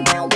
wow, wow.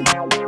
Bye.